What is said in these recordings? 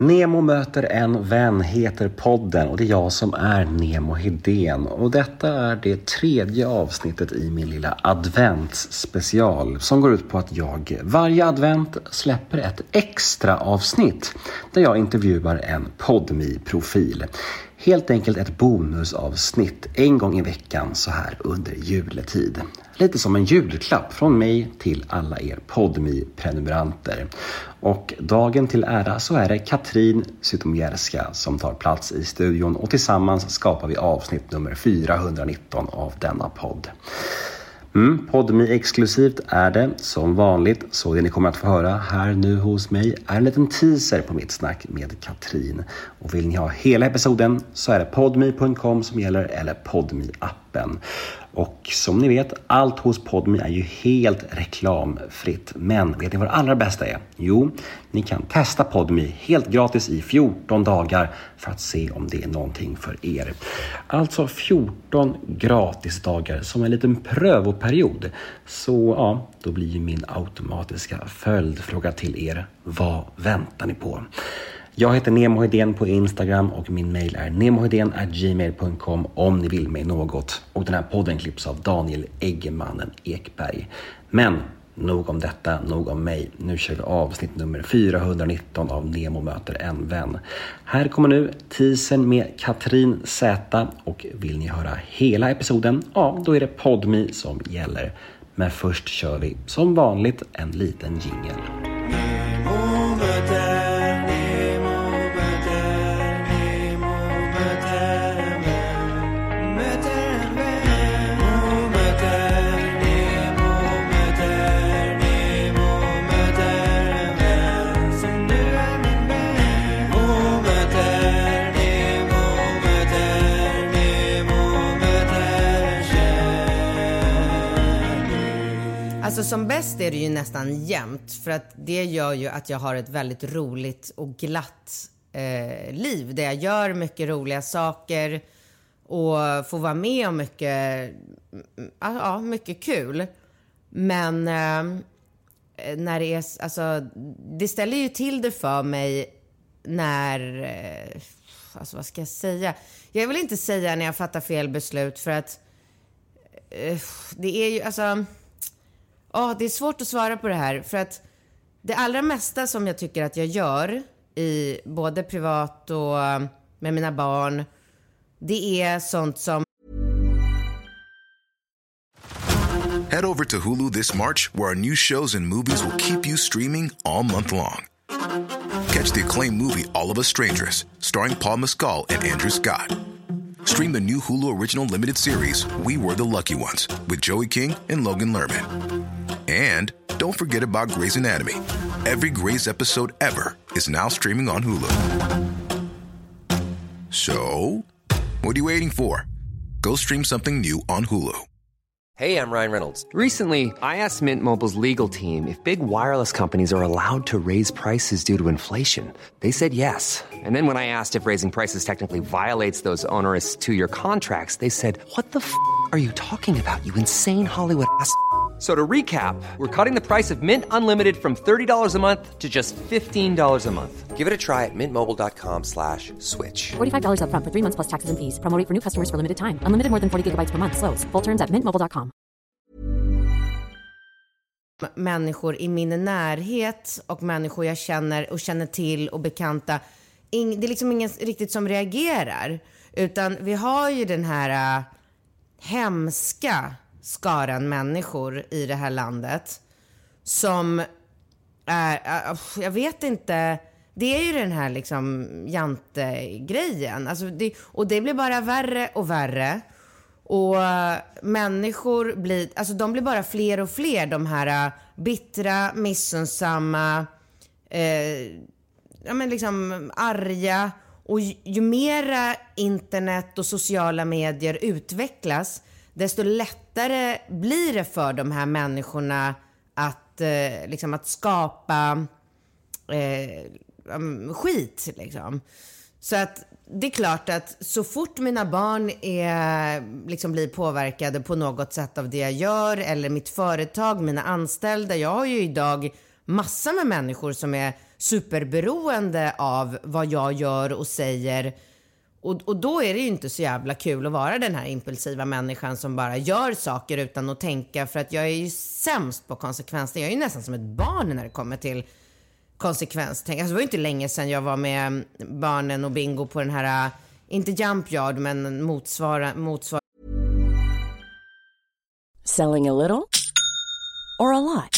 Nemo möter en vän heter podden och det är jag som är Nemo Hedén. Och detta är det tredje avsnittet i min lilla adventsspecial som går ut på att jag varje advent släpper ett extra avsnitt där jag intervjuar en podmi profil Helt enkelt ett bonusavsnitt en gång i veckan så här under juletid. Lite som en julklapp från mig till alla er podmi prenumeranter Och dagen till ära så är det Katrin Zytomierska som tar plats i studion och tillsammans skapar vi avsnitt nummer 419 av denna podd. Mm, Podmi exklusivt är det som vanligt, så det ni kommer att få höra här nu hos mig är en liten teaser på mitt snack med Katrin. Och vill ni ha hela episoden så är det podmi.com som gäller eller podmi appen och som ni vet, allt hos Podme är ju helt reklamfritt. Men vet ni vad det allra bästa är? Jo, ni kan testa Podme helt gratis i 14 dagar för att se om det är någonting för er. Alltså 14 gratisdagar som en liten prövoperiod. Så ja, då blir ju min automatiska följdfråga till er. Vad väntar ni på? Jag heter Nemohedén på Instagram och min mail är gmail.com om ni vill mig något. Och den här podden klipps av Daniel Eggemannen Ekberg. Men nog om detta, nog om mig. Nu kör vi avsnitt nummer 419 av Nemo möter en vän. Här kommer nu teasern med Katrin Z och vill ni höra hela episoden, ja då är det Podmi som gäller. Men först kör vi som vanligt en liten jingel. Alltså som bäst är det ju nästan jämt för att det gör ju att jag har ett väldigt roligt och glatt eh, liv där jag gör mycket roliga saker och får vara med om mycket, ja, mycket kul. Men eh, när det är, alltså, det ställer ju till det för mig när, eh, alltså vad ska jag säga? Jag vill inte säga när jag fattar fel beslut för att eh, det är ju, alltså oh, det är svårt att svara på det här för att det allra mesta som jag tycker att jag gör i både privat och eh, med mina barn, det är sånt som Head over to Hulu this March where our new shows and movies will keep you streaming all month long. Catch the acclaimed movie All of us strangers starring Paul Mescal and Andrew Scott. Stream the new Hulu original limited series We Were the Lucky Ones with Joey King and Logan Lerman. And don't forget about Grey's Anatomy. Every Grey's episode ever is now streaming on Hulu. So, what are you waiting for? Go stream something new on Hulu. Hey, I'm Ryan Reynolds. Recently, I asked Mint Mobile's legal team if big wireless companies are allowed to raise prices due to inflation. They said yes. And then when I asked if raising prices technically violates those onerous two year contracts, they said, What the f are you talking about, you insane Hollywood ass? So to recap, we're cutting the price of Mint Unlimited from $30 a month to just $15 a month. Give it a try at mintmobile.com slash switch. $45 up front for three months plus taxes and fees. Promo for new customers for limited time. Unlimited more than 40 gigabytes per month. Slows. Full terms at mintmobile.com. Människor i min närhet och människor jag känner och känner till och bekanta. det är liksom ingen riktigt som reagerar. Utan vi har ju den här uh, hemska skaran människor i det här landet som är, äh, jag vet inte, det är ju den här liksom jante-grejen. Alltså det, och det blir bara värre och värre. Och äh, människor blir, alltså de blir bara fler och fler, de här äh, bittra, missunnsamma, eh, ja men liksom arga. Och ju, ju mera internet och sociala medier utvecklas, desto lättare blir det för de här människorna att, eh, liksom, att skapa eh, skit. Liksom. Så att det är klart att så fort mina barn är, liksom blir påverkade på något sätt av det jag gör eller mitt företag, mina anställda. Jag har ju idag massa med människor som är superberoende av vad jag gör och säger. Och, och då är det ju inte så jävla kul att vara den här impulsiva människan som bara gör saker utan att tänka för att jag är ju sämst på konsekvenser. Jag är ju nästan som ett barn när det kommer till konsekvenstänk. Alltså det var ju inte länge sedan jag var med barnen och Bingo på den här, äh, inte Jump Yard, men motsvara, motsvara Selling a little or a lot?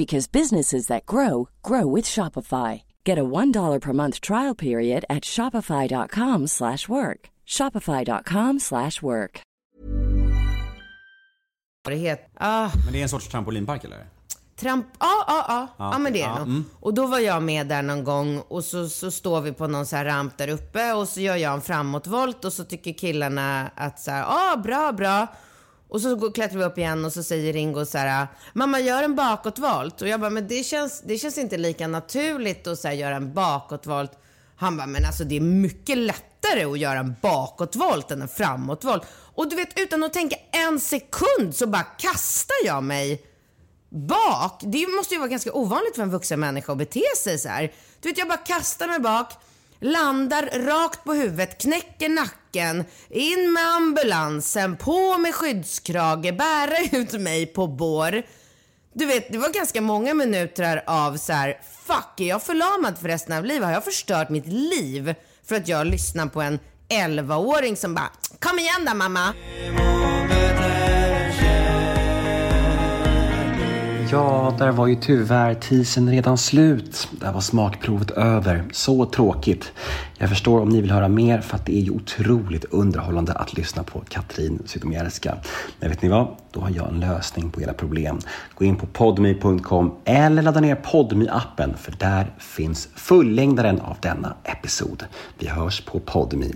because businesses that grow grow with Shopify. Get a $1 per month trial period at shopify.com/work. shopify.com/work. Ah, Men det är en sorts trampolinpark eller? Tramp, ja, ja, ja, ja, men det är det nog. mm. Och då var jag med där någon gång och så, så står vi på någon så här ramp där uppe och så gör jag en framåtvolt och så tycker killarna att så här, ja, bra, bra. Och så går- klättrar vi upp igen och så säger Ringo så här, mamma gör en bakåtvolt. Och jag bara, men det känns, det känns inte lika naturligt att så här, göra en bakåtvolt. Han bara, men alltså det är mycket lättare att göra en bakåtvolt än en framåtvolt. Och du vet, utan att tänka en sekund så bara kastar jag mig bak. Det måste ju vara ganska ovanligt för en vuxen människa att bete sig så här. Du vet, jag bara kastar mig bak, landar rakt på huvudet, knäcker nacken, in med ambulansen, på med skyddskrage, bära ut mig på bår. Du vet, det var ganska många minuter av så här, fuck, är jag förlamad för resten av livet? Har jag förstört mitt liv för att jag lyssnar på en 11-åring som bara, kom igen då mamma. Ja, där var ju tyvärr tisen redan slut. Där var smakprovet över. Så tråkigt. Jag förstår om ni vill höra mer för att det är ju otroligt underhållande att lyssna på Katrin Zytomierska. Men vet ni vad? Då har jag en lösning på era problem. Gå in på podmi.com eller ladda ner podmi appen för där finns fullängdaren av denna episod. Vi hörs på podmi.